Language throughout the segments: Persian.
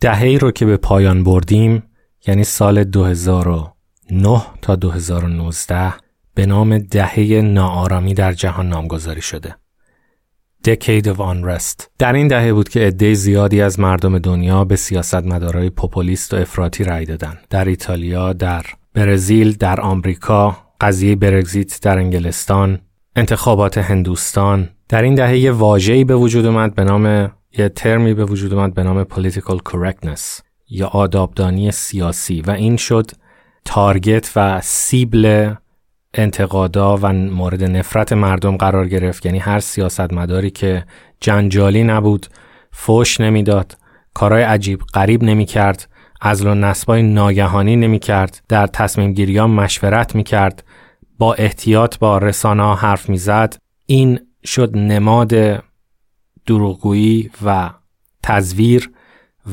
دهه رو که به پایان بردیم یعنی سال 2009 تا 2019 به نام دهه ناآرامی در جهان نامگذاری شده. Decade of Unrest در این دهه بود که عده زیادی از مردم دنیا به سیاستمدارای پوپولیست و افراطی رأی دادن. در ایتالیا، در برزیل، در آمریکا، قضیه برگزیت در انگلستان، انتخابات هندوستان در این دهه واژه‌ای به وجود اومد به نام یه ترمی به وجود اومد به نام political correctness یا آدابدانی سیاسی. و این شد تارگت و سیبل انتقادا و مورد نفرت مردم قرار گرفت. یعنی هر سیاستمداری که جنجالی نبود فوش نمی‌داد کارهای عجیب غریب نمی‌کرد از و نسبای ناگهانی نمی‌کرد در تصمیم گیری مشورت می‌کرد با احتیاط با رسانه ها حرف می‌زد. این شد نماد دروغگویی و تزویر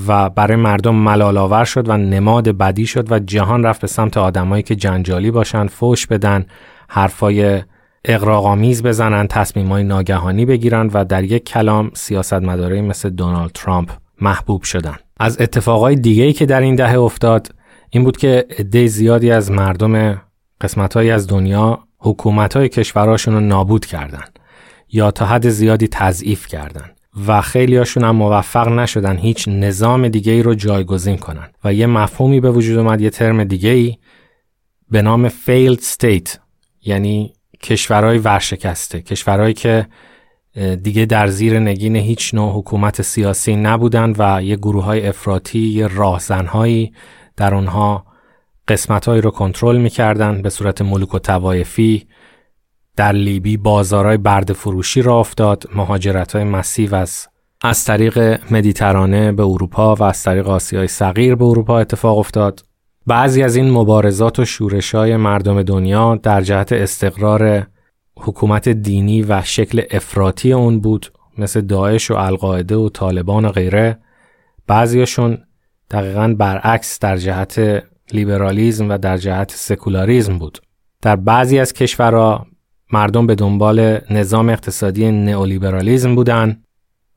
و برای مردم ملالاور شد و نماد بدی شد و جهان رفت به سمت آدمایی که جنجالی باشن فوش بدن حرفای اقراقامیز بزنن تصمیمای ناگهانی بگیرن و در یک کلام سیاستمدارایی مثل دونالد ترامپ محبوب شدن. از اتفاقای دیگه ای که در این دهه افتاد این بود که عده زیادی از مردم قسمتهایی از دنیا حکومتهای کشورهاشون رو نابود کردن. یا تا حد زیادی تضعیف کردن. و خیلی هاشون هم موفق نشدن هیچ نظام دیگه ای رو جایگزین کنن. و یه مفهومی به وجود اومد یه ترم دیگه ای به نام failed state یعنی کشورهای ورشکسته. کشورهایی که دیگه در زیر نگین هیچ نوع حکومت سیاسی نبودن و یه گروه های افراطی یه راهزنهایی در اونها قسمتهایی رو کنترل می‌کردن به صورت ملوک و توایفی در لیبی بازارهای برد فروشی را افتاد مهاجرت های مسیو از از طریق مدیترانه به اروپا و از طریق آسیای صغیر به اروپا اتفاق افتاد. بعضی از این مبارزات و شورش های مردم دنیا در جهت استقرار حکومت دینی و شکل افراطی اون بود مثل داعش و القاعده و طالبان و غیره. بعضیاشون دقیقا برعکس در جهت لیبرالیزم و در جهت سکولاریزم بود. در بعضی از کشورها مردم به دنبال نظام اقتصادی نئولیبرالیزم بودن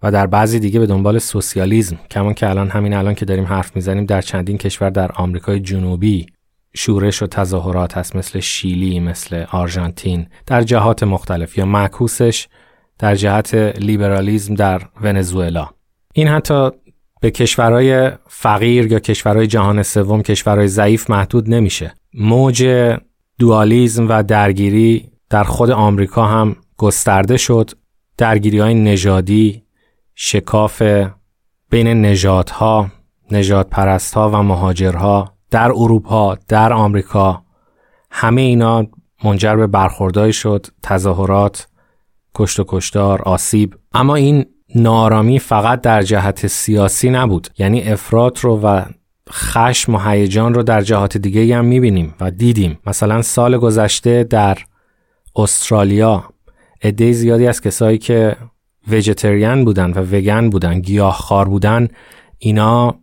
و در بعضی دیگه به دنبال سوسیالیزم کمان که الان همین الان که داریم حرف می‌زنیم در چندین کشور در آمریکای جنوبی شورش و تظاهرات هست مثل شیلی مثل آرژانتین در جهات مختلف یا معکوسش در جهت لیبرالیزم در ونزوئلا. این حتی به کشورهای فقیر یا کشورهای جهان سوم کشورهای ضعیف محدود نمیشه. موج دوالیزم و درگیری در خود آمریکا هم گسترده شد. درگیری های نژادی شکاف بین نژادها نجات پرستها و مهاجرها در اروپا در آمریکا همه اینا منجر به برخوردایی شد. تظاهرات کشت و کشتار آسیب. اما این نارامی فقط در جهت سیاسی نبود. یعنی افراد رو و خشم و هیجان رو در جهات دیگه هم می‌بینیم و دیدیم. مثلا سال گذشته در استرالیا. عده زیادی از کسایی که ویژیتریان بودن و وگن بودن گیاهخوار بودن اینا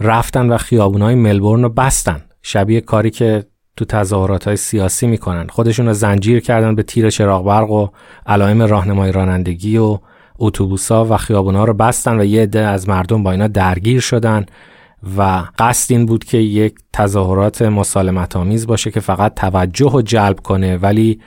رفتن و خیابونای ملبورن رو بستن. شبیه کاری که تو تظاهرات های سیاسی می‌کنن. خودشون رو زنجیر کردن به تیر چراغ برق و علائم راهنمای رانندگی و اتوبوسا و خیابونا رو بستن و یه عده از مردم با اینا درگیر شدن و قصد این بود که یک تظاهرات مسالمت آمیز باشه که فقط توجه رو جلب کنه. ولی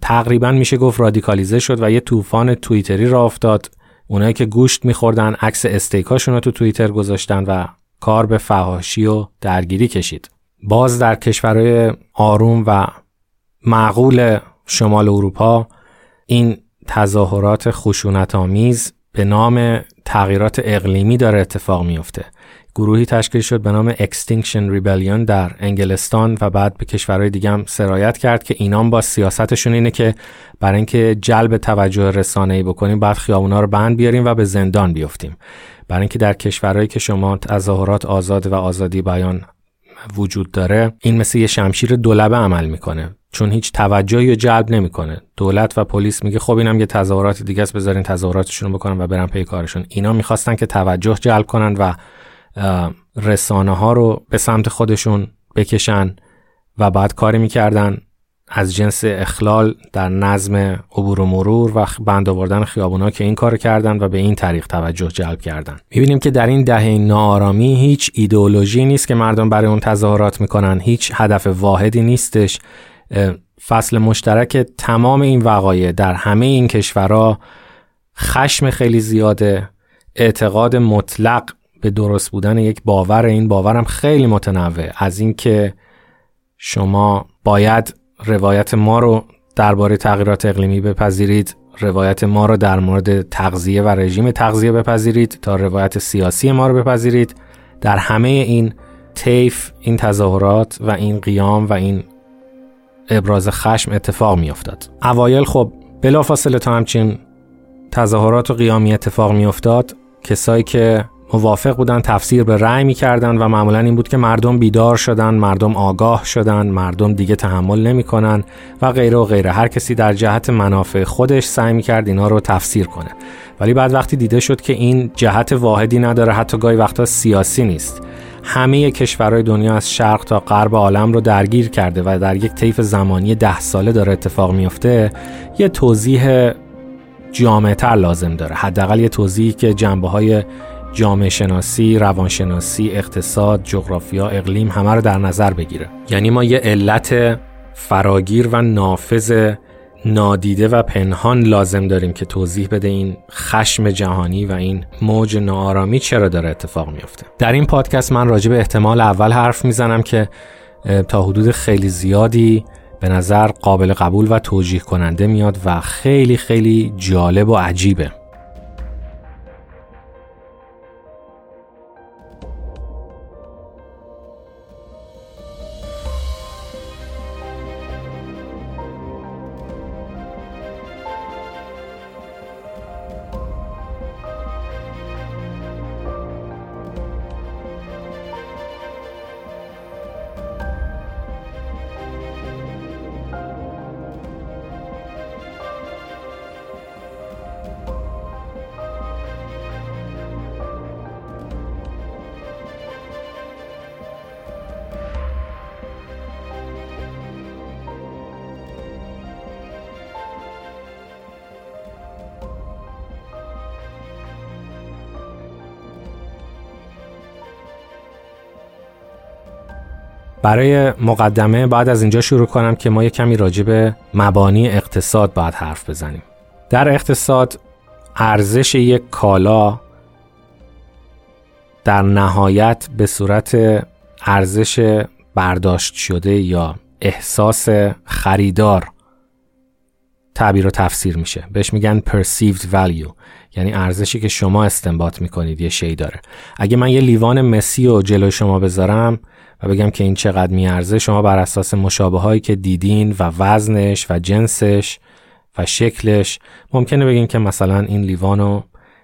تقریبا میشه گفت رادیکالیزه شد و یه طوفان توییتری را افتاد. اونایی که گوشت میخوردن عکس استیکاشون رو تو توییتر گذاشتن و کار به فهاشی و درگیری کشید. باز در کشورهای آروم و معقول شمال اروپا این تظاهرات خشونت آمیز به نام تغییرات اقلیمی داره اتفاق میفته گروهی تشکیل شد به نام Extinction Rebellion در انگلستان و بعد به کشورهای دیگه هم سرایت کرد که اینام با سیاستشون اینه که برای اینکه جلب توجه رسانه‌ای بکنیم بعد خیابونا رو بند بیاریم و به زندان بیفتیم. برای اینکه در کشورهایی که شما تظاهرات آزاد و آزادی بیان وجود داره این مثل یه شمشیر دولبه عمل می‌کنه. چون هیچ توجهی رو جلب نمی‌کنه. دولت و پلیس میگه خب اینم یه تظاهرات دیگه است بذارین تظاهراتشون رو بکنن و برن پی کارشون. اینا می‌خواستن که توجه جلب کنن و رسانه ها رو به سمت خودشون بکشن و بعد کاری می‌کردن از جنس اخلال در نظم عبور و مرور و بند آوردن خیابونا که این کار کردن و به این طریق توجه جلب کردن. می‌بینیم که در این دهه ناآرامی هیچ ایدئولوژی نیست که مردم برای اون تظاهرات می‌کنن. هیچ هدف واحدی نیستش. فصل مشترک تمام این وقایع در همه این کشورها خشم خیلی زیاده. اعتقاد مطلق به درست بودن یک باور این باورم خیلی متنوع. از اینکه شما باید روایت ما رو درباره تغییرات اقلیمی بپذیرید روایت ما رو در مورد تغذیه و رژیم تغذیه بپذیرید تا روایت سیاسی ما رو بپذیرید. در همه این طیف این تظاهرات و این قیام و این ابراز خشم اتفاق می افتاد. اوایل خب بلافاصله تا همچین تظاهرات و قیامی اتفاق می افتاد کسایی که موافق بودن تفسیر به رأی می‌کردن و معمولا این بود که مردم بیدار شدن مردم آگاه شدن مردم دیگه تحمل نمی‌کنن و غیره و غیره. هر کسی در جهت منافع خودش سعی می‌کرد اینا رو تفسیر کنه. ولی بعد وقتی دیده شد که این جهت واحدی نداره حتی گاهی وقتا سیاسی نیست. همه کشورهای دنیا از شرق تا غرب عالم رو درگیر کرده و در یک طیف زمانی ده ساله داره اتفاق میفته یه توضیح جامعتر لازم داره. حداقل یه توضیحی که جنبه های جامعه شناسی، روانشناسی، اقتصاد، جغرافیا، اقلیم همه رو در نظر بگیره. یعنی ما یه علت فراگیر و نافذ نادیده و پنهان لازم داریم که توضیح بده این خشم جهانی و این موج ناآرامی چرا داره اتفاق میفته. در این پادکست من راجع به احتمال اول حرف می‌زنم که تا حدود خیلی زیادی به نظر قابل قبول و توجیه کننده میاد و خیلی خیلی جالب و عجیبه. برای مقدمه بعد از اینجا شروع کنم که ما یه کمی راجع به مبانی اقتصاد باید حرف بزنیم. در اقتصاد ارزش یک کالا در نهایت به صورت ارزش برداشت شده یا احساس خریدار تعبیر و تفسیر میشه. بهش میگن perceived value یعنی ارزشی که شما استنباط می‌کنید یه شی داره. اگه من یه لیوان مسی رو جلوی شما بذارم بگم که این چقدر میارزه شما بر اساس مشابه هایی که دیدین و وزنش و جنسش و شکلش ممکنه بگین که مثلا این لیوانو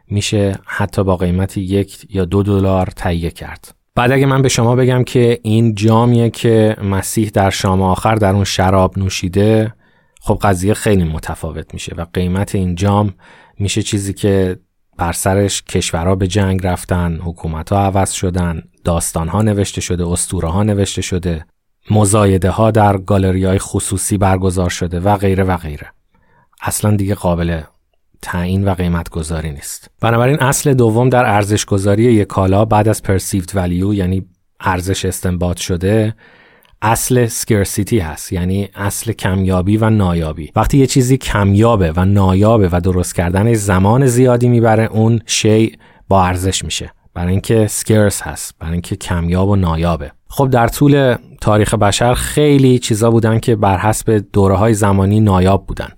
میشه حتی با قیمت یک یا دو دلار تهیه کرد. بعد اگه من به شما بگم که این جامیه که مسیح در شام آخر در اون شراب نوشیده خب قضیه خیلی متفاوت میشه و قیمت این جام میشه چیزی که بر سرش کشورها به جنگ رفتن حکومت ها عوض شدن داستان ها نوشته شده اسطوره ها نوشته شده مزایده ها در گالری های خصوصی برگزار شده و غیره و غیره. اصلا دیگه قابل تعیین و قیمت گذاری نیست. بنابراین اصل دوم در ارزش گذاری یک کالا بعد از perceived value یعنی ارزش استنباط شده اصل سکرسیتی هست یعنی اصل کمیابی و نایابی. وقتی یه چیزی کمیابه و نایابه و درست کردن زمان زیادی می‌بره اون شی با ارزش میشه. برای اینکه سکرس هست برای اینکه کمیاب و نایابه. خب در طول تاریخ بشر خیلی چیزا بودن که بر حسب دوره های زمانی نایاب بودن.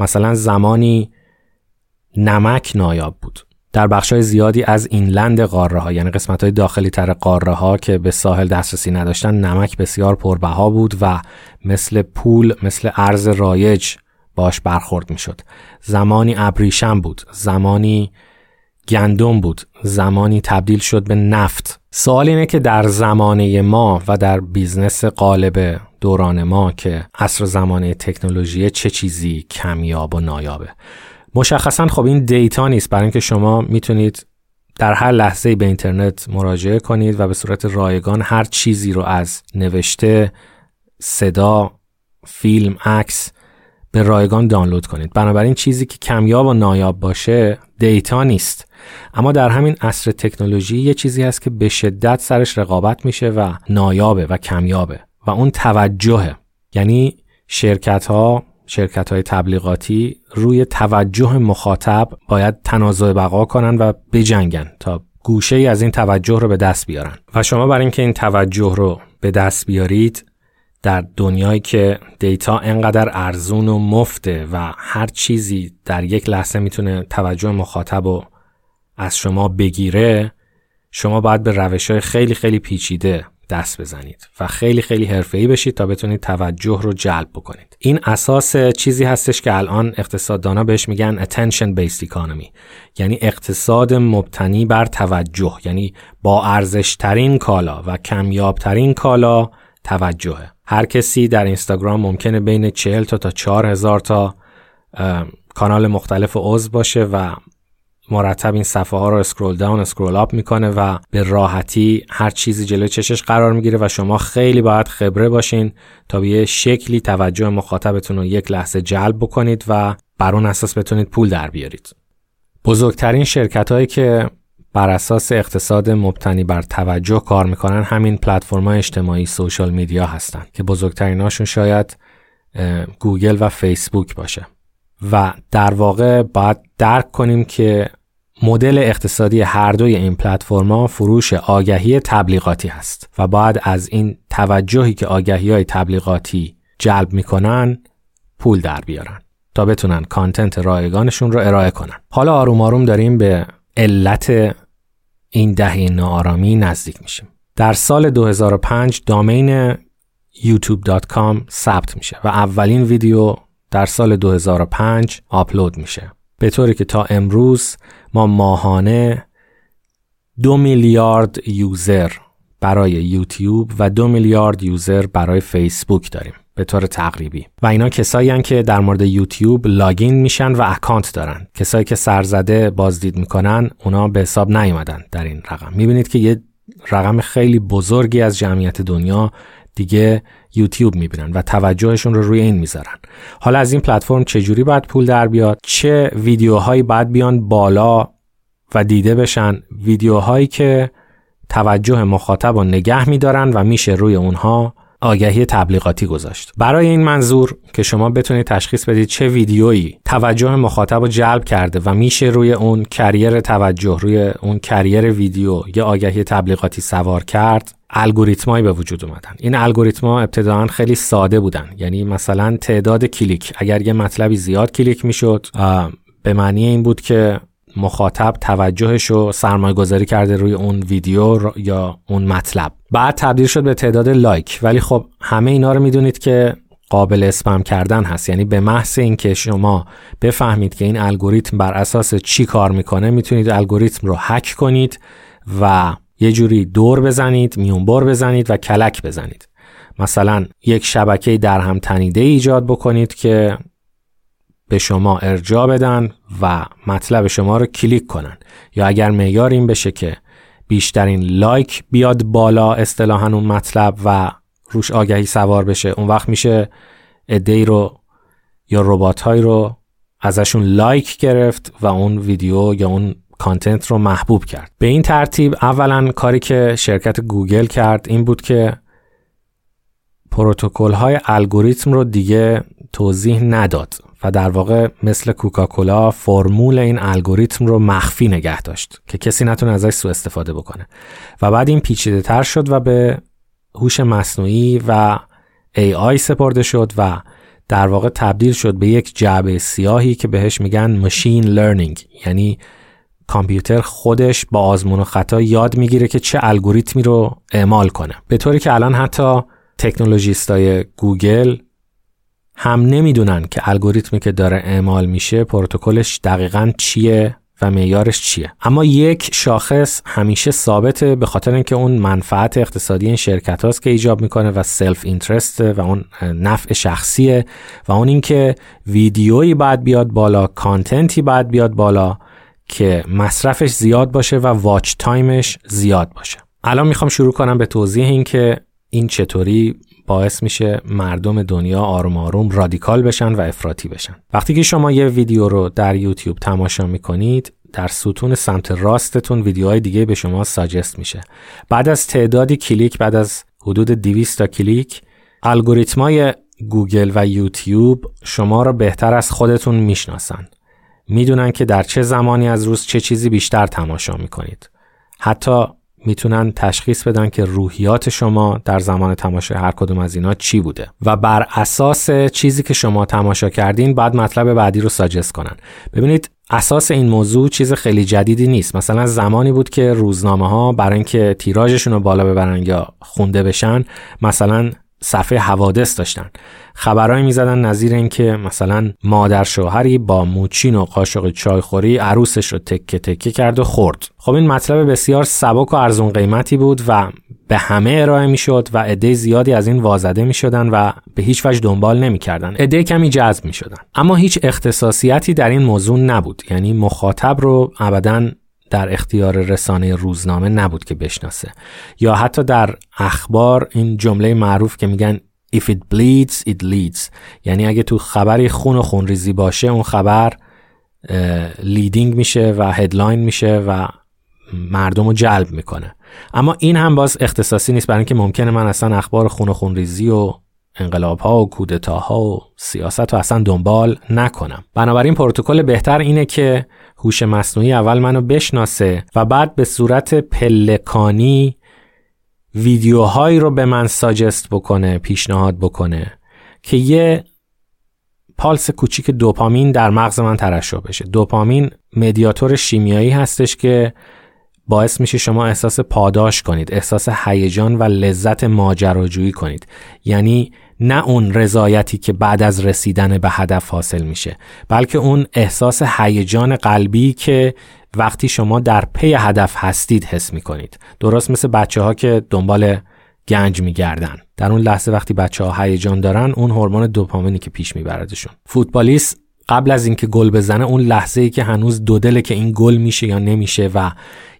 مثلا زمانی نمک نایاب بود. در بخشای زیادی از اینلند قاره ها یعنی قسمت های داخلی تر قاره ها که به ساحل دسترسی نداشتن نمک بسیار پربها بود و مثل پول مثل ارز رایج باش برخورد می شد زمانی ابریشم بود. زمانی گندم بود. زمانی تبدیل شد به نفت. سوال اینه که در زمانه ما و در business غالب دوران ما که عصر زمانه تکنولوژی چه چیزی کمیاب و نایابه. مشخصا خب این data نیست. برای اینکه شما می‌تونید در هر لحظه به اینترنت مراجعه کنید و به صورت رایگان هر چیزی رو از نوشته صدا فیلم عکس به رایگان دانلود کنید. بنابراین چیزی که کمیاب و نایاب باشه دیتا نیست. اما در همین عصر تکنولوژی یه چیزی هست که به شدت سرش رقابت میشه و نایابه و کمیابه و اون توجهه. یعنی شرکت ها شرکت های تبلیغاتی روی توجه مخاطب باید تنازع بقا کنن و بجنگن تا گوشه ای از این توجه رو به دست بیارن. و شما برای اینکه این توجه رو به دست بیارید در دنیایی که دیتا انقدر ارزون و مفته و هر چیزی در یک لحظه می‌تونه توجه مخاطب رو از شما بگیره شما باید به روش های خیلی خیلی پیچیده دست بزنید و خیلی خیلی حرفه‌ای بشید تا بتونید توجه رو جلب بکنید. این اساس چیزی هستش که الان اقتصاددانا بهش میگن attention based economy یعنی اقتصاد مبتنی بر توجه یعنی با ارزش ترین کالا و کمیاب ترین کالا توجهه. هر کسی در اینستاگرام ممکنه بین 40 تا تا 4000 تا کانال مختلف عضو باشه و مرتب این صفحه ها رو اسکرول داون اسکرول اپ می‌کنه و به راحتی هر چیزی جلوی چشش قرار می‌گیره و شما خیلی باید خبره باشین تا به یه شکلی توجه مخاطبتون رو یک لحظه جلب بکنید و بر اون اساس بتونید پول در بیارید. بزرگترین شرکت هایی که بر اساس اقتصاد مبتنی بر توجه کار می‌کنن همین پلتفرم اجتماعی سوشال میدیا هستن که بزرگتریناشون شاید گوگل و فیسبوک باشه. و در واقع باید درک کنیم که مدل اقتصادی هر دوی این پلتفرما فروش آگهی تبلیغاتی هست و باید از این توجهی که آگهی های تبلیغاتی جلب می‌کنن پول در بیارن تا بتونن content رایگانشون رو ارائه کنن. حالا آروم آروم داریم به علت این دهه ناآرامی نزدیک میشیم. در سال 2005 domain youtube.com ثبت میشه و اولین ویدیو در سال 2005 آپلود میشه. به طوری که تا امروز ما ماهانه دو میلیارد user برای یوتیوب و دو میلیارد user برای فیسبوک داریم به طور تقریبی. و اینا کسایی هن که در مورد یوتیوب login میشن و account دارن. کسایی که سرزده بازدید می‌کنن اونا به حساب نیومدن در این رقم. می‌بینید که یه رقم خیلی بزرگی از جمعیت دنیا دیگه یوتیوب می‌بینن و توجهشون رو روی این می‌ذارن. حالا از این پلتفرم چجوری باید پول در بیاد؟ چه ویدیوهایی باید بیان بالا و دیده بشن؟ ویدیوهایی که توجه مخاطب رو نگه میدارن و میشه روی اونها آگهی تبلیغاتی گذاشت. برای این منظور که شما بتونید تشخیص بدید چه ویدیویی توجه مخاطب رو جلب کرده و میشه روی اون کریر توجه روی اون کریر ویدیو یا آگهی تبلیغاتی سوار کرد الگوریتمایی به وجود اومدن. این الگوریتما ابتداعا خیلی ساده بودن. یعنی مثلا تعداد کلیک. اگر یه مطلبی زیاد کلیک می‌شد به معنی این بود که مخاطب توجهش رو سرمایه گذاری کرده روی اون ویدیو یا اون مطلب. بعد تبدیل شد به تعداد لایک. ولی خب همه اینا رو می‌دونید که قابل اسپم کردن هست. یعنی به محض اینکه شما بفهمید که این الگوریتم بر اساس چی کار می‌کنه می‌تونید الگوریتم رو هک کنید و یه جوری دور بزنید میونبر بزنید و کلک بزنید. مثلا یک شبکه در هم تنیده ایجاد بکنید که به شما ارجاع بدن و مطلب شما رو کلیک کنن. یا اگر معیار این بشه که بیشترین like بیاد بالا اصطلاحا اون مطلب و روش آگهی سوار بشه اون وقت میشه عده‌ای رو یا ربات هایی رو ازشون like گرفت و اون ویدیو یا اون content رو محبوب کرد. به این ترتیب اولا کاری که شرکت گوگل کرد این بود که پروتکل های الگوریتم رو دیگه توضیح نداد. و در واقع مثل کوکاکولا فرمول این الگوریتم رو مخفی نگه داشت که کسی نتونه ازش سوء استفاده بکنه. و بعد این پیچیده تر شد و به هوش مصنوعی و AI سپرده شد و در واقع تبدیل شد به یک جعبه سیاهی که بهش میگن ماشین لرنینگ یعنی کامپیوتر خودش با آزمون و خطا یاد می‌گیره که چه الگوریتمی رو اعمال کنه. به طوری که الان حتی technologist ای گوگل هم نمی‌دونن که الگوریتمی که داره اعمال میشه پروتکلش دقیقا چیه و معیارش چیه. اما یک شاخص همیشه ثابته به خاطر اینکه اون منفعت اقتصادی این شرکت هاست که ایجاب می‌کنه و self-interest و اون نفع شخصیه و اون اینکه ویدیویی باید بیاد بالا content ی باید بیاد بالا که مصرفش زیاد باشه و watch time ش زیاد باشه. الان می‌خوام شروع کنم به توضیح این که این چطوری باعث میشه مردم دنیا آروم آروم رادیکال بشن و افراطی بشن. وقتی که شما یه ویدیو رو در یوتیوب تماشا می‌کنید در ستون سمت راستتون ویدیوهای دیگه به شما suggest میشه. بعد از تعدادی کلیک بعد از حدود 200 تا کلیک الگوریتمای گوگل و یوتیوب شما را بهتر از خودتون می‌شناسن. می‌دونن که در چه زمانی از روز چه چیزی بیشتر تماشا می‌کنید. حتی می‌تونن تشخیص بدن که روحیات شما در زمان تماشای هر کدوم از اینا چی بوده. و بر اساس چیزی که شما تماشا کردین بعد مطلب بعدی رو ساجست کنن. ببینید اساس این موضوع چیز خیلی جدیدی نیست. مثلا زمانی بود که روزنامه ها برای اینکه تیراژشون رو بالا ببرن یا خونده بشن مثلا صفحه حوادث داشتن. خبرهایی می‌زدن نظیر اینکه مثلا مادر شوهری با موچین و قاشق چایخوری عروسش رو تکه تکه کرد و خورد. خب این مطلب بسیار سبک و ارزون قیمتی بود و به همه ارائه می‌شد و عده زیادی از این وازده می‌شدن و به هیچ وجه دنبال نمی‌کردن. عده کمی جذب می‌شدن. اما هیچ اختصاصیتی در این موضوع نبود. یعنی مخاطب رو ابدا در اختیار رسانه روزنامه نبود که بشناسه. یا حتی در اخبار این جمله معروف که میگن if it bleeds it leads یعنی اگه تو خبری خون و خونریزی باشه اون خبر leading میشه و headline میشه و مردم رو جلب می‌کنه. اما این هم باز اختصاصی نیست برای اینکه ممکنه من اصلا اخبار خون و خونریزی و انقلاب ها و کودتاها و سیاست رو اصلا دنبال نکنم. بنابراین پروتکل بهتر اینه که هوش مصنوعی اول منو بشناسه و بعد به صورت پلکانی ویدیوهایی رو به من ساجست بکنه پیشنهاد بکنه که یه پالس کوچیک دوپامین در مغز من ترشح بشه. دوپامین مدیاتور شیمیایی هستش که باعث میشه شما احساس پاداش کنید احساس هیجان و لذت ماجراجویی کنید. یعنی نه اون رضایتی که بعد از رسیدن به هدف حاصل میشه بلکه اون احساس هیجان قلبی که وقتی شما در پی هدف هستید حس می‌کنید. درست مثل بچه ها که دنبال گنج میگردن. در اون لحظه وقتی بچه ها هیجان دارن اون هورمون دوپامینی که پیش میبردشون فوتبالیست قبل از اینکه گل بزنه اون لحظه ای که هنوز دو دله که این گل میشه یا نمیشه و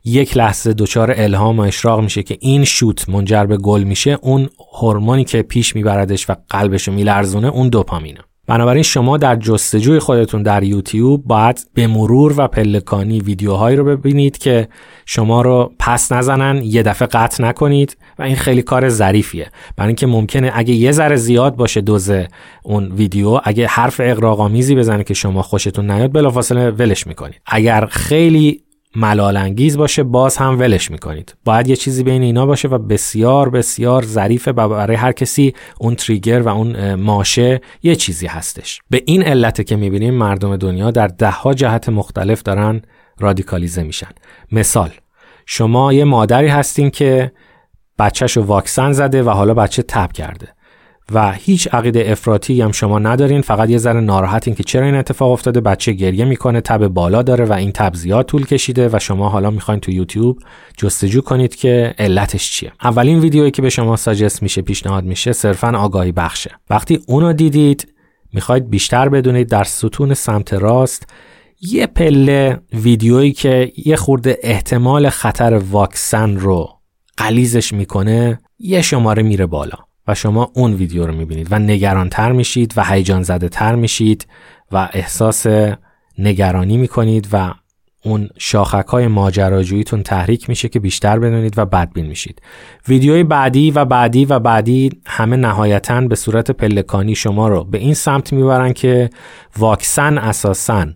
یک لحظه دچار الهام و اشراق میشه که این شوت منجر به گل میشه اون هورمونی که پیش میبردش و قلبشو میلرزونه اون دوپامینه. بنابراین شما در جستجوی خودتون در یوتیوب باید به مرور و پلکانی ویدیوهایی رو ببینید که شما رو پس نزنن یه دفعه قطع نکنید و این خیلی کار ظریفیه. برای اینکه ممکنه اگه یه ذره زیاد باشه دوز اون ویدیو اگه حرف اقراق‌آمیزی بزنه که شما خوشتون نیاد بلافاصله ولش می‌کنید. اگر خیلی ملال انگیز باشه باز هم ولش می‌کنید. باید یه چیزی بین اینا باشه و بسیار بسیار ظریفه برای هر کسی اون تریگر و اون ماشه یه چیزی هستش. به این علت که می‌بینیم مردم دنیا در دهها جهت مختلف دارن رادیکالیزه میشن. مثال شما یه مادری هستین که بچهش رو واکسن زده و حالا بچه تب کرده. و هیچ عقیده افراطی هم شما ندارین. فقط یه ذره ناراحتین که چرا این اتفاق افتاده. بچه گریه می‌کنه تب بالا داره و این تب زیاد طول کشیده و شما حالا می‌خواین تو یوتیوب جستجو کنید که علتش چیه. اولین ویدیویی که به شما ساجست میشه پیشنهاد میشه صرفا آگاهی بخشه. وقتی اونو دیدید می‌خواید بیشتر بدونید در ستون سمت راست یه پله ویدیویی که یه خورده احتمال خطر واکسن رو قلیزش می‌کنه یه شماره میره بالا. و شما اون ویدیو رو می‌بینید و نگرانتر میشید و هیجان زده تر میشید و احساس نگرانی می‌کنید و اون شاخک های ماجراجوییتون تحریک میشه که بیشتر بدونید و بدبین میشید. ویدیوی بعدی و بعدی و بعدی همه نهایتا به صورت پلکانی شما رو به این سمت می‌برن که واکسن اساسا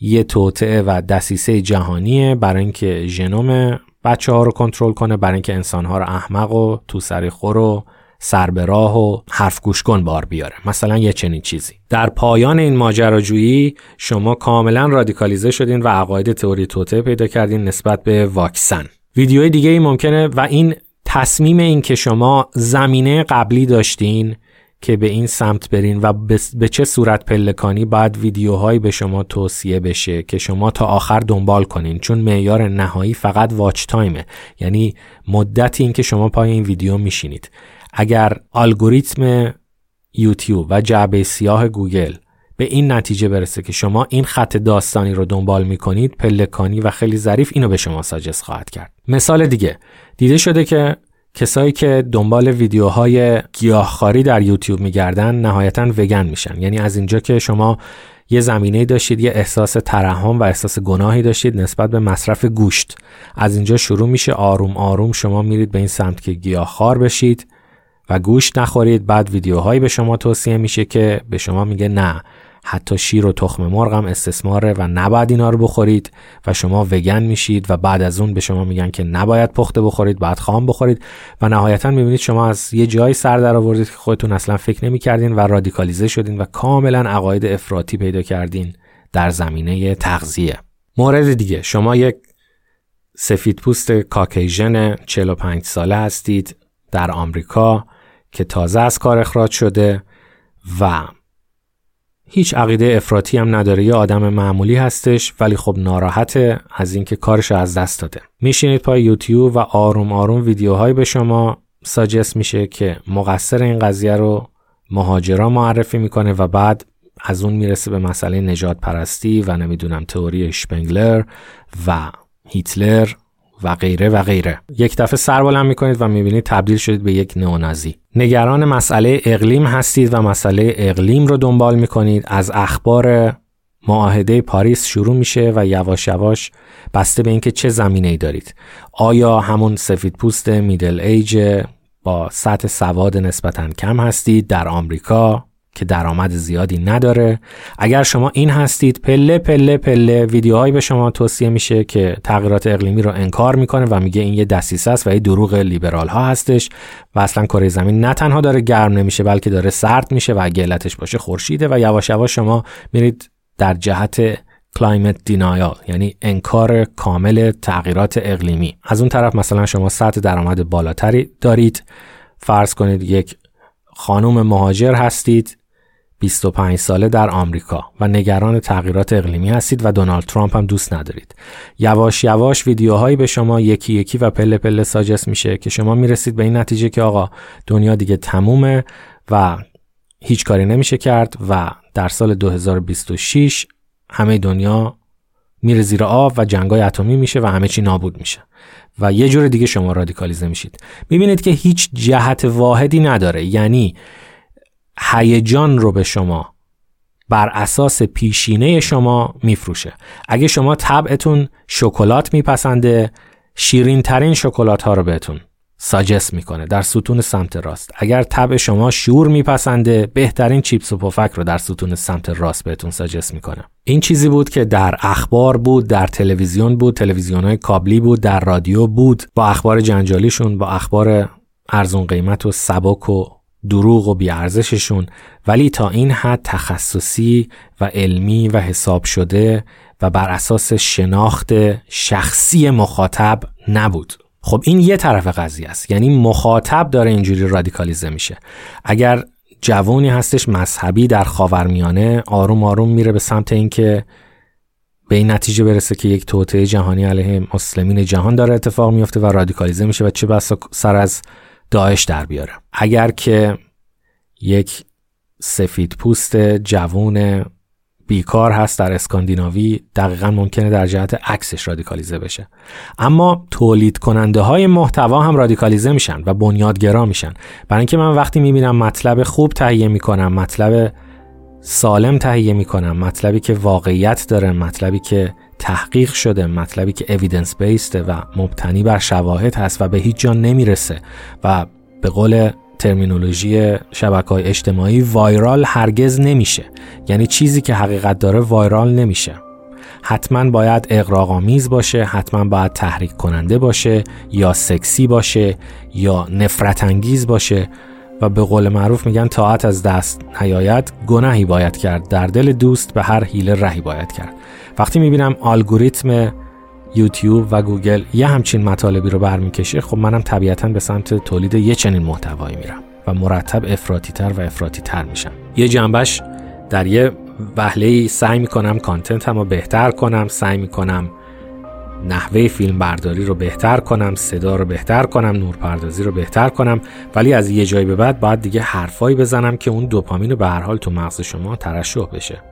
یه توطعه و دسیسه جهانیه برای اینکه ژنوم بچه ها رو کنترل کنه برای اینکه انسان ها رو احمق و تو سری خور و سر به راه و حرف گوش کن بار بیاره. مثلا یه چنین چیزی. در پایان این ماجراجویی شما کاملا رادیکالیزه شدین و عقاید تئوری توته پیدا کردین نسبت به واکسن. ویدیوی دیگه ای ممکنه و این تصمیم این که شما زمینه قبلی داشتین که به این سمت برین و به چه صورت پلکانی باید ویدیوهایی به شما توصیه بشه که شما تا آخر دنبال کنین. چون معیار نهایی فقط واچ تایمه یعنی مدتی این که شما پای این ویدیو میشینید. اگر الگوریتم یوتیوب و جعبه سیاه گوگل به این نتیجه برسه که شما این خط داستانی رو دنبال می‌کنید پلکانی و خیلی ظریف اینو به شما ساجست خواهد کرد. مثال دیگه دیده شده که کسایی که دنبال ویدیوهای گیاهخواری در یوتیوب میگردن نهایتا وگن میشن. یعنی از اینجا که شما یه زمینه داشتید یه احساس ترحم و احساس گناهی داشتید نسبت به مصرف گوشت. از اینجا شروع میشه آروم آروم شما میرید به این سمت که گیاهخوار بشید. و گوشت نخورید. بعد ویدیوهایی به شما توصیه میشه که به شما میگه نه حتی شیر و تخم مرغ هم استثماره و نباید اینا رو بخورید و شما وگن میشید و بعد از اون به شما میگن که نباید پخته بخورید باید خام بخورید. و نهایتا می‌بینید شما از یه جایی سر در آوردید که خودتون اصلا فکر نمی‌کردین و رادیکالیزه شدین و کاملا عقاید افراطی پیدا کردین در زمینه تغذیه. مورد دیگه شما یک سفید پوست کاکیژن 45 ساله هستید در آمریکا. که تازه از کار اخراج شده و هیچ عقیده افراطی هم نداره. یه آدم معمولی هستش ولی خب ناراحته از اینکه کارش از دست داده. میشینید پای یوتیوب و آروم آروم ویدیوهایی به شما ساجست میشه که مقصر این قضیه رو مهاجرا معرفی می‌کنه و بعد از اون می‌رسه به مسئله نجات پرستی و نمی‌دونم تئوری شپنگلر و هیتلر و غیره و غیره. یک دفعه سر بلند می‌کنید و می‌بینید تبدیل شدید به یک نئونازی نگران مسئله اقلیم هستید و مسئله اقلیم رو دنبال می‌کنید. از اخبار معاهده پاریس شروع میشه و یواش یواش بسته به اینکه چه زمینه ای دارید. آیا همون سفید پوست میدل ایج با سطح سواد نسبتا کم هستید؟ در آمریکا که درآمد زیادی نداره. اگر شما این هستید پله پله پله ویدیوهایی به شما توصیه میشه که تغییرات اقلیمی رو انکار می‌کنه و میگه این یه دسیسه است و یه دروغ لیبرال ها هستش و اصلا کره زمین نه تنها داره گرم نمیشه بلکه داره سرد میشه و اگه علتش باشه خورشیده و یواش یواش شما میرید در جهت کلایمت دینایال یعنی انکار کامل تغییرات اقلیمی. از اون طرف مثلا شما سطح درآمد بالاتری دارید. فرض کنید یک خانم مهاجر هستید. 25 ساله در آمریکا و نگران تغییرات اقلیمی هستید و دونالد ترامپ هم دوست ندارید. یواش یواش ویدیوهایی به شما یکی یکی و پله پله ساجس میشه که شما می‌رسید به این نتیجه که آقا دنیا دیگه تمومه و هیچ کاری نمیشه کرد و در سال 2026 همه دنیا میره زیر آب و جنگای اتمی میشه و همه چی نابود میشه و یه جور دیگه شما رادیکالیزه میشید می‌بینید که هیچ جهت واحدی نداره یعنی هیجان رو به شما بر اساس پیشینه شما میفروشه. اگه شما طبعتون شکلات میپسنده شیرین ترین شکلات ها رو بهتون ساجست می‌کنه در ستون سمت راست. اگر طبع شما شور میپسنده بهترین چیپس و پفک رو در ستون سمت راست بهتون ساجست می‌کنه. این چیزی بود که در اخبار بود در تلویزیون بود تلویزیون های کابلی بود در رادیو بود. با اخبار جنجالیشون با اخبار ارزون قیمت و سبک و دروغ و بیارزششون ولی تا این حد تخصصی و علمی و حساب شده و بر اساس شناخت شخصی مخاطب نبود. خب این یه طرف قضیه است. یعنی مخاطب داره اینجوری رادیکالیزه میشه. اگر جوانی هستش مذهبی در خاورمیانه آروم آروم میره به سمت اینکه به این نتیجه برسه که یک توطعه جهانی علیه مسلمین جهان داره اتفاق میفته و رادیکالیزه میشه و چه بسا سر از داعش در بیاره. اگر که یک سفید پوست جوون بیکار هست در اسکاندیناوی دقیقا ممکنه در جهت عکسش رادیکالیزه بشه. اما تولید کننده های محتوا هم رادیکالیزه میشن و بنیادگرا میشن. برای اینکه من وقتی می‌بینم مطلب خوب تهیه می‌کنم مطلب سالم تهیه می‌کنم مطلبی که واقعیت داره مطلبی که تحقیق شده مطلبی که اویدنس بیسته و مبتنی بر شواهد هست و به هیچ جا نمی‌رسه و به قول ترمینولوژی شبکه های اجتماعی وایرال هرگز نمیشه. یعنی چیزی که حقیقت داره وایرال نمیشه. حتما باید اقراقامیز باشه حتما باید تحریک کننده باشه یا سکسی باشه یا نفرت انگیز باشه. و به قول معروف میگن طاعت از دست نیاید گناهی باید کرد. در دل دوست به هر حیله رهی باید کرد. وقتی می‌بینم الگوریتم یوتیوب و گوگل یه همچین مطالبی رو برمیکشه خب منم طبیعتا به سمت تولید یه چنین محتوایی میرم و مرتب افراطی تر و افراطی تر میشم. یه جنبش در یه وهله سعی می‌کنم کانتنت هم رو بهتر کنم سعی می‌کنم نحوه فیلم برداری رو بهتر کنم صدا رو بهتر کنم نورپردازی رو بهتر کنم. ولی از یه جایی به بعد باید دیگه حرفایی بزنم که اون دوپامین رو به هر حال تو مغز شما ترشح بشه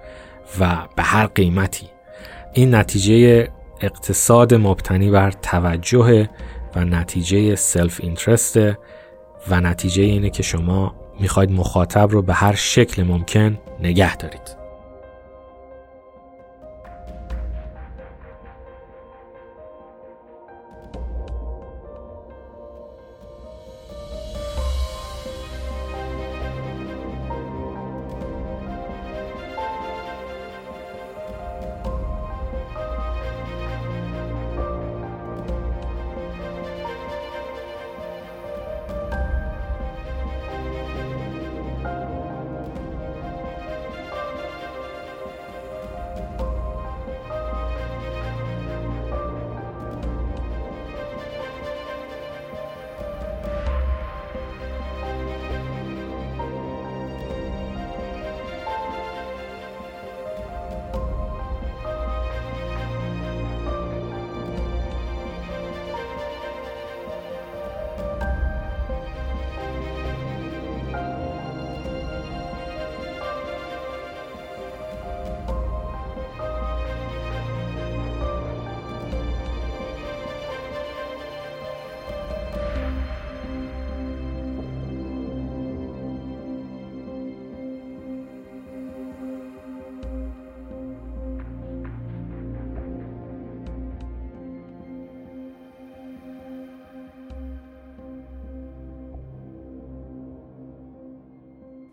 و به هر قیمتی. این نتیجه اقتصاد مبتنی بر توجه و نتیجه سلف اینترسته و نتیجه اینه که شما می‌خواید مخاطب رو به هر شکل ممکن نگه دارید.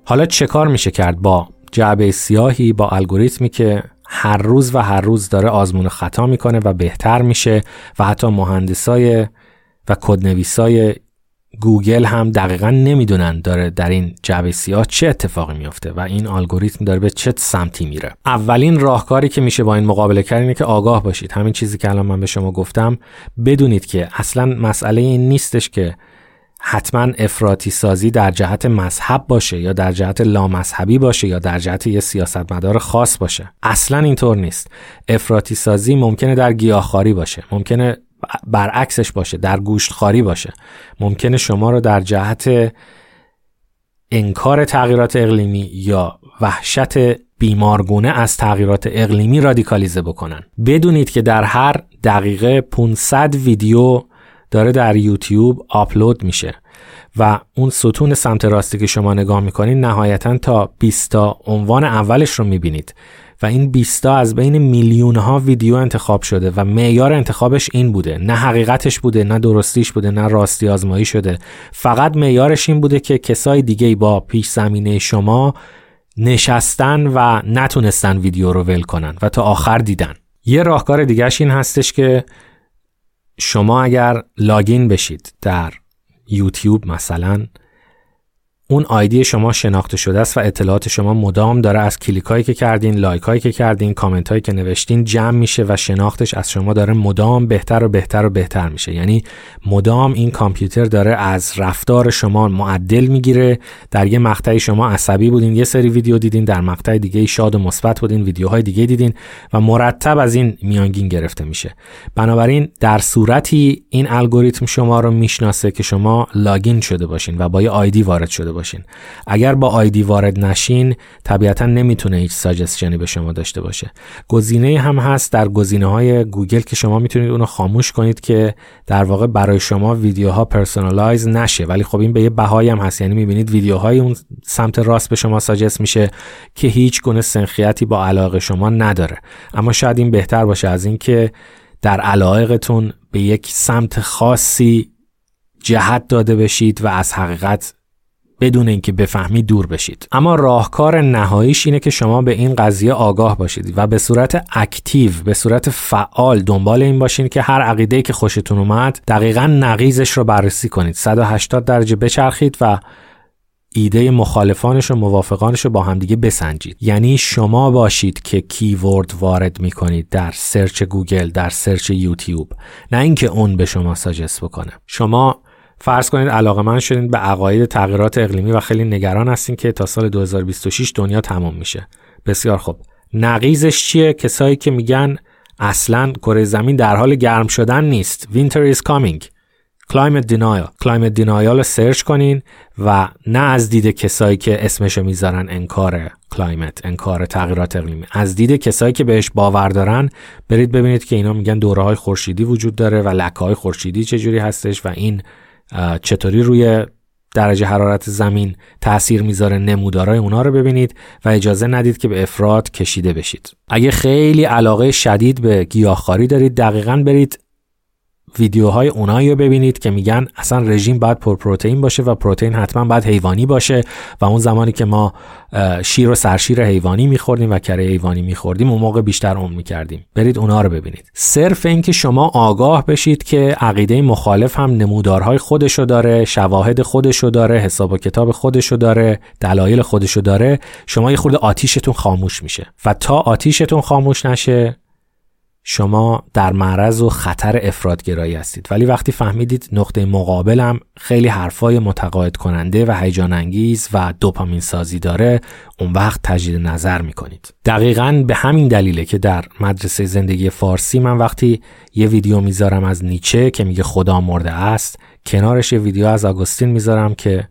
حالا چه کار میشه کرد با جعبه سیاهی با الگوریتمی که هر روز و هر روز داره آزمون خطا می‌کنه و بهتر میشه و حتی مهندسای و کدنویسای گوگل هم دقیقا نمی‌دونن داره در این جعبه سیاه چه اتفاقی میفته و این الگوریتم داره به چه سمتی میره. اولین راهکاری که میشه با این مقابله کرد اینه که آگاه باشید. همین چیزی که الان من به شما گفتم بدونید که اصلا مسئله این نیستش که حتما افراطی سازی در جهت مذهب باشه یا در جهت لامذهبی باشه یا در جهت یه سیاستمدار خاص باشه. اصلا اینطور نیست. افراطی سازی ممکنه در گیاهخواری باشه ممکنه برعکسش باشه در گوشتخواری باشه. ممکنه شما رو در جهت انکار تغییرات اقلیمی یا وحشت بیمارگونه از تغییرات اقلیمی رادیکالیزه بکنن. بدونید که در هر دقیقه 500 ویدیو داره در یوتیوب آپلود میشه و اون ستون سمت راستی که شما نگاه می‌کنید نهایتا تا 20 تا عنوان اولش رو می‌بینید و این 20 تا از بین میلیون ها ویدیو انتخاب شده و معیار انتخابش این بوده. نه حقیقتش بوده نه درستیش بوده نه راستی آزمایی شده. فقط معیارش این بوده که کسای دیگه با پیش زمینه شما نشستن و نتونستن ویدیو رو ول کنن و تا آخر دیدن. یه راهکار دیگهش این هستش که شما اگر login بشید در یوتیوب مثلا اون ID شما شناخته شده است و اطلاعات شما مدام داره از کلیک هایی که کردین like هایی که کردین کامنت هایی که نوشتین جمع میشه و شناختش از شما داره مدام بهتر و بهتر و بهتر میشه. یعنی مدام این کامپیوتر داره از رفتار شما معدل می‌گیره. در یه مقطعی شما عصبی بودین یه سری ویدیو دیدین در مقطع دیگه شاد و مثبت بودین ویدیوهای دیگه دیدین و مرتب از این میانگین گرفته میشه. بنابراین در صورتی این الگوریتم شما رو می‌شناسه که شما login شده باشین و با یه ID وارد شده باشین اگر با ID وارد نشین طبیعتا نمی‌تونه هیچ suggestion ی به شما داشته باشه. گزینه هم هست در گزینه های گوگل که شما می‌تونید اونو خاموش کنید که در واقع برای شما ویدیوها personalize نشه. ولی خب این به یه بهایی هم هست. یعنی می‌بینید ویدیوهای اون سمت راست به شما suggest میشه که هیچ گونه سنخیتی با علاقه شما نداره. اما شاید این بهتر باشه از اینکه در علایقتون به یک سمت خاصی جهت داده بشید و از حقیقت بدون اینکه بفهمی دور بشید. اما راهکار نهاییش اینه که شما به این قضیه آگاه باشید و به صورت اکتیو به صورت فعال دنبال این باشین که هر عقیده که خوشتون اومد دقیقا نقیزش رو بررسی کنید. 180 درجه بچرخید و ایده مخالفانش و موافقانش رو با همدیگه بسنجید. یعنی شما باشید که keyword وارد می‌کنید در search گوگل در search یوتیوب. نه اینکه اون به شما suggest بکنه. شما فرض کنید علاقه‌مند شدین به عقاید تغییرات اقلیمی و خیلی نگران هستین که تا سال 2026 دنیا تمام میشه. بسیار خوب. نقیضش چیه؟ کسایی که میگن اصلا کره زمین در حال گرم شدن نیست. Winter is coming. climate denial climate denial رو search کنین و نه از دید کسایی که اسمشو می‌ذارن انکار climate انکار تغییرات اقلیمی. از دید کسایی که بهش باور دارن برید ببینید که اینا میگن دوره های خورشیدی وجود داره و لکه های خورشیدی چجوری هستش و این چطوری روی درجه حرارت زمین تاثیر می‌ذاره نمودارای اونا رو ببینید و اجازه ندید که به افراط کشیده بشید. اگه خیلی علاقه شدید به گیاهخواری دارید دقیقا برید ویدیوهای اونایی رو ببینید که میگن اصلا رژیم باید پرپروتئین باشه و پروتئین حتما باید حیوانی باشه و اون زمانی که ما شیر و سرشیر حیوانی میخوردیم و کره حیوانی میخوردیم اون موقع بیشتر عمر می‌کردیم. برید اونا رو ببینید. صرف اینکه شما آگاه بشید که عقیده مخالف هم نمودارهای خودشو داره شواهد خودشو داره حساب و کتاب خودشو داره دلایل خودشو داره شما یه خورده آتیشتون خاموش میشه. و تا آتیشتون خاموش نشه شما در معرض و خطر افرادگرایی هستید. ولی وقتی فهمیدید نقطه مقابلم خیلی حرفای متقاعد کننده و هیجان انگیز و دوپامین سازی داره اون وقت تجدید نظر می‌کنید. دقیقا به همین دلیله که در مدرسه زندگی فارسی من وقتی یه ویدیو می‌ذارم از نیچه که میگه خدا مرده است کنارش یه ویدیو از آگوستین می‌ذارم که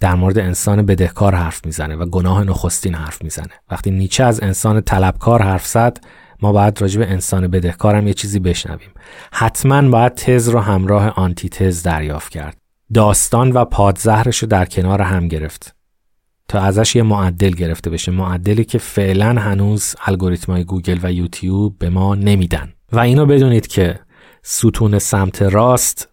در مورد انسان بدهکار حرف می‌زنه و گناه نخستین حرف می‌زنه. وقتی نیچه از انسان طلبکار حرف زد ما باید راجع به انسان بدهکارم یه چیزی بشنویم. حتما باید تز رو همراه آنتی تز دریافت کرد. داستان و پادزهرش رو در کنار هم گرفت. تا ازش یه معدل گرفته بشه. معدلی که فعلا هنوز الگوریتمای گوگل و یوتیوب به ما نمیدن. و اینو بدونید که ستون سمت راست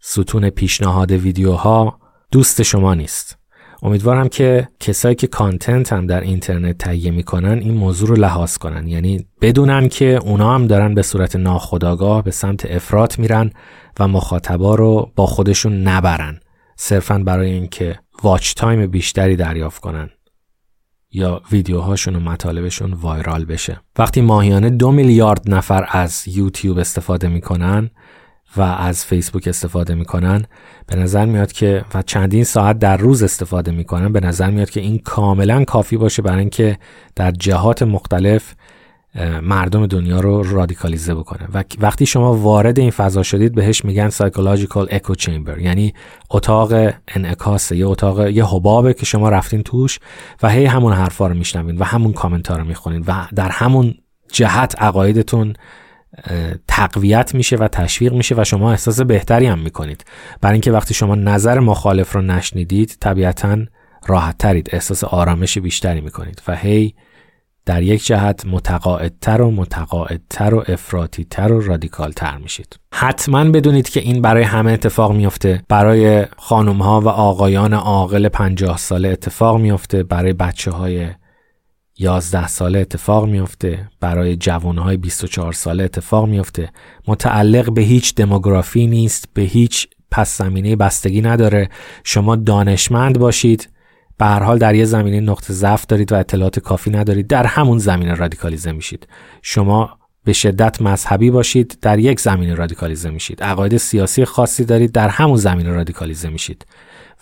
ستون پیشنهاد ویدیوها دوست شما نیست. امیدوارم که کسایی که content هم در اینترنت تهیه می‌کنن این موضوع رو لحاظ کنن. یعنی بدونن که اونا هم دارن به صورت ناخودآگاه به سمت افراط میرن و مخاطبا رو با خودشون نبرن. صرفا برای اینکه watch time بیشتری دریافت کنن یا ویدیوهاشون و مطالبشون viral بشه. وقتی ماهیانه دو میلیارد نفر از یوتیوب استفاده می‌کنن و از فیسبوک استفاده می‌کنن. به نظر میاد که و چندین ساعت در روز استفاده می‌کنن. به نظر میاد که این کاملا کافی باشه برای اینکه در جهات مختلف مردم دنیا رو رادیکالیزه بکنه. و وقتی شما وارد این فضا شدید بهش میگن psychological echo chamber یعنی اتاق انعکاسه یه اتاق یه حبابه که شما رفتین توش و هی همون حرفا رو میشنوین و همون کامنت ها رو می‌خونین و در همون جهت عقایدتون تقویت میشه و تشویق میشه و شما احساس بهتری هم می‌کنید. برای اینکه وقتی شما نظر مخالف رو نشنیدید طبیعتا راحت ترید احساس آرامش بیشتری می‌کنید و هی در یک جهت متقاعدتر و متقاعدتر و افراطیتر و رادیکالتر میشید. حتما بدونید که این برای همه اتفاق میفته برای خانم ها و آقایان عاقل پنجاه ساله اتفاق میفته برای بچه های 11 ساله اتفاق میفته برای جوانهای 24 ساله اتفاق میفته متعلق به هیچ دموگرافی نیست به هیچ پس زمینه بستگی نداره. شما دانشمند باشید. به هر حال در یه زمینه نقطه ضعف دارید و اطلاعات کافی ندارید. در همون زمینه رادیکالیزه میشید. شما به شدت مذهبی باشید در یک زمینه رادیکالیزه میشید. عقاید سیاسی خاصی دارید در همون زمینه رادیکالیزه میشید.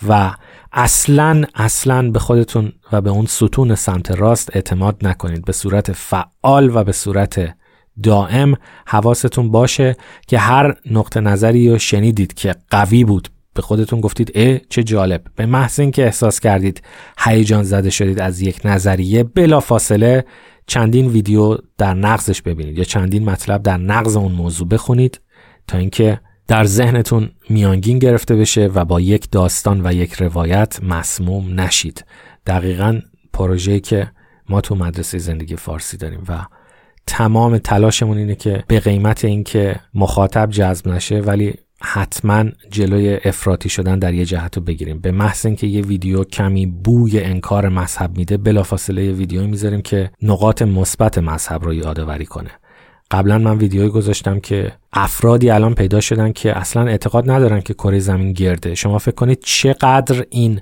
و اصلا اصلا به خودتون و به اون ستون سمت راست اعتماد نکنید. به صورت فعال و به صورت دائم حواستون باشه که هر نقطه نظری رو شنیدید که قوی بود. به خودتون گفتید اه چه جالب. به محض اینکه احساس کردید هیجان زده شدید از یک نظریه بلا فاصله چندین ویدیو در نقضش ببینید یا چندین مطلب در نقض اون موضوع بخونید تا اینکه در ذهنتون میانگین گرفته بشه و با یک داستان و یک روایت مسموم نشید. دقیقا پروژه‌ای که ما تو مدرسه زندگی فارسی داریم و تمام تلاشمون اینه که به قیمت اینکه مخاطب جذب نشه ولی حتما جلوی افراطی شدن در یه جهت رو بگیریم. به محض اینکه یه ویدیو کمی بوی انکار مذهب میده بلافاصله یه ویدیو می‌ذاریم که نقاط مثبت مذهب رو یادآوری کنه. قبلا من ویدیویی گذاشتم که افرادی الان پیدا شدن که اصلا اعتقاد ندارن که کره زمین گرده. شما فکر کنید چقدر این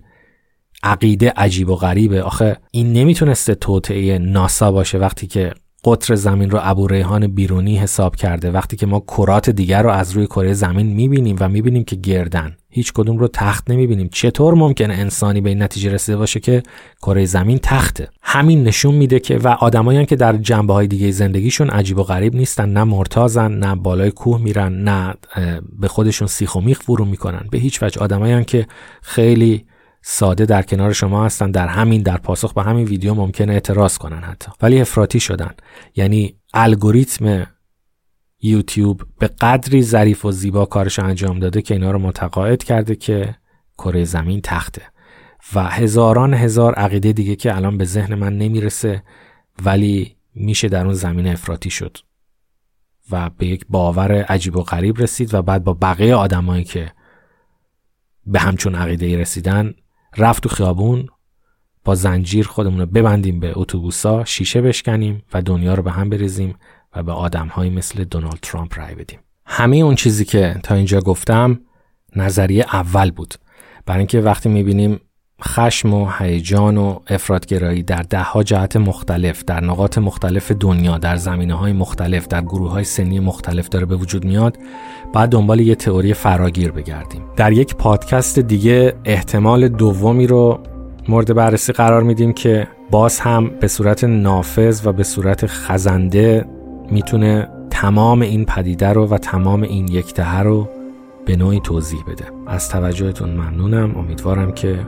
عقیده عجیب و غریبه. آخه این نمی‌تونسته توطعه ناسا باشه وقتی که قطر زمین رو ابو ریحان بیرونی حساب کرده. وقتی که ما کرات دیگر رو از روی کره زمین می‌بینیم و می‌بینیم که گردن. هیچ کدوم رو تخت نمی‌بینیم. چطور ممکنه انسانی به این نتیجه رسیده باشه که کره زمین تخته؟ همین نشون میده که و آدمایی که در جنبه های دیگه زندگیشون عجیب و غریب نیستن نه مرتازن نه بالای کوه میرن نه به خودشون سیخ و میخ فرو می‌کنن. به هیچ وجه آدمایی که خیلی ساده در کنار شما هستن در همین در پاسخ به همین ویدیو ممکنه اعتراض کنن حتی. ولی افراطی شدن. یعنی الگوریتم یوتیوب به قدری ظریف و زیبا کارش انجام داده که اینا رو متقاعد کرده که کره زمین تخته. و هزاران هزار عقیده دیگه که الان به ذهن من نمی‌رسه ولی میشه در اون زمین افراطی شد. و به یک باور عجیب و غریب رسید و بعد با بقیه آدمایی که به همچون عقیده رسیدن رفت تو خیابون با زنجیر خودمون رو ببندیم به اتوبوسا شیشه بشکنیم و دنیا رو به هم بریزیم و به آدمهایی مثل دونالد ترامپ رای بدیم. همه اون چیزی که تا اینجا گفتم نظریه اول بود. برای اینکه وقتی می‌بینیم خشم و هیجان و افرادگرایی در ده ها جهت مختلف در نقاط مختلف دنیا در زمینه های مختلف در گروه های سنی مختلف داره به وجود میاد بعد دنبال یه تئوری فراگیر بگردیم. در یک پادکست دیگه احتمال دومی رو مورد بررسی قرار میدیم که باز هم به صورت نافذ و به صورت خزنده می‌تونه تمام این پدیده رو و تمام این یکتهه رو به نوعی توضیح بده. از توجهتون ممنونم. امیدوارم که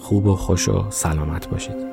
خوب و خوش و سلامت باشید.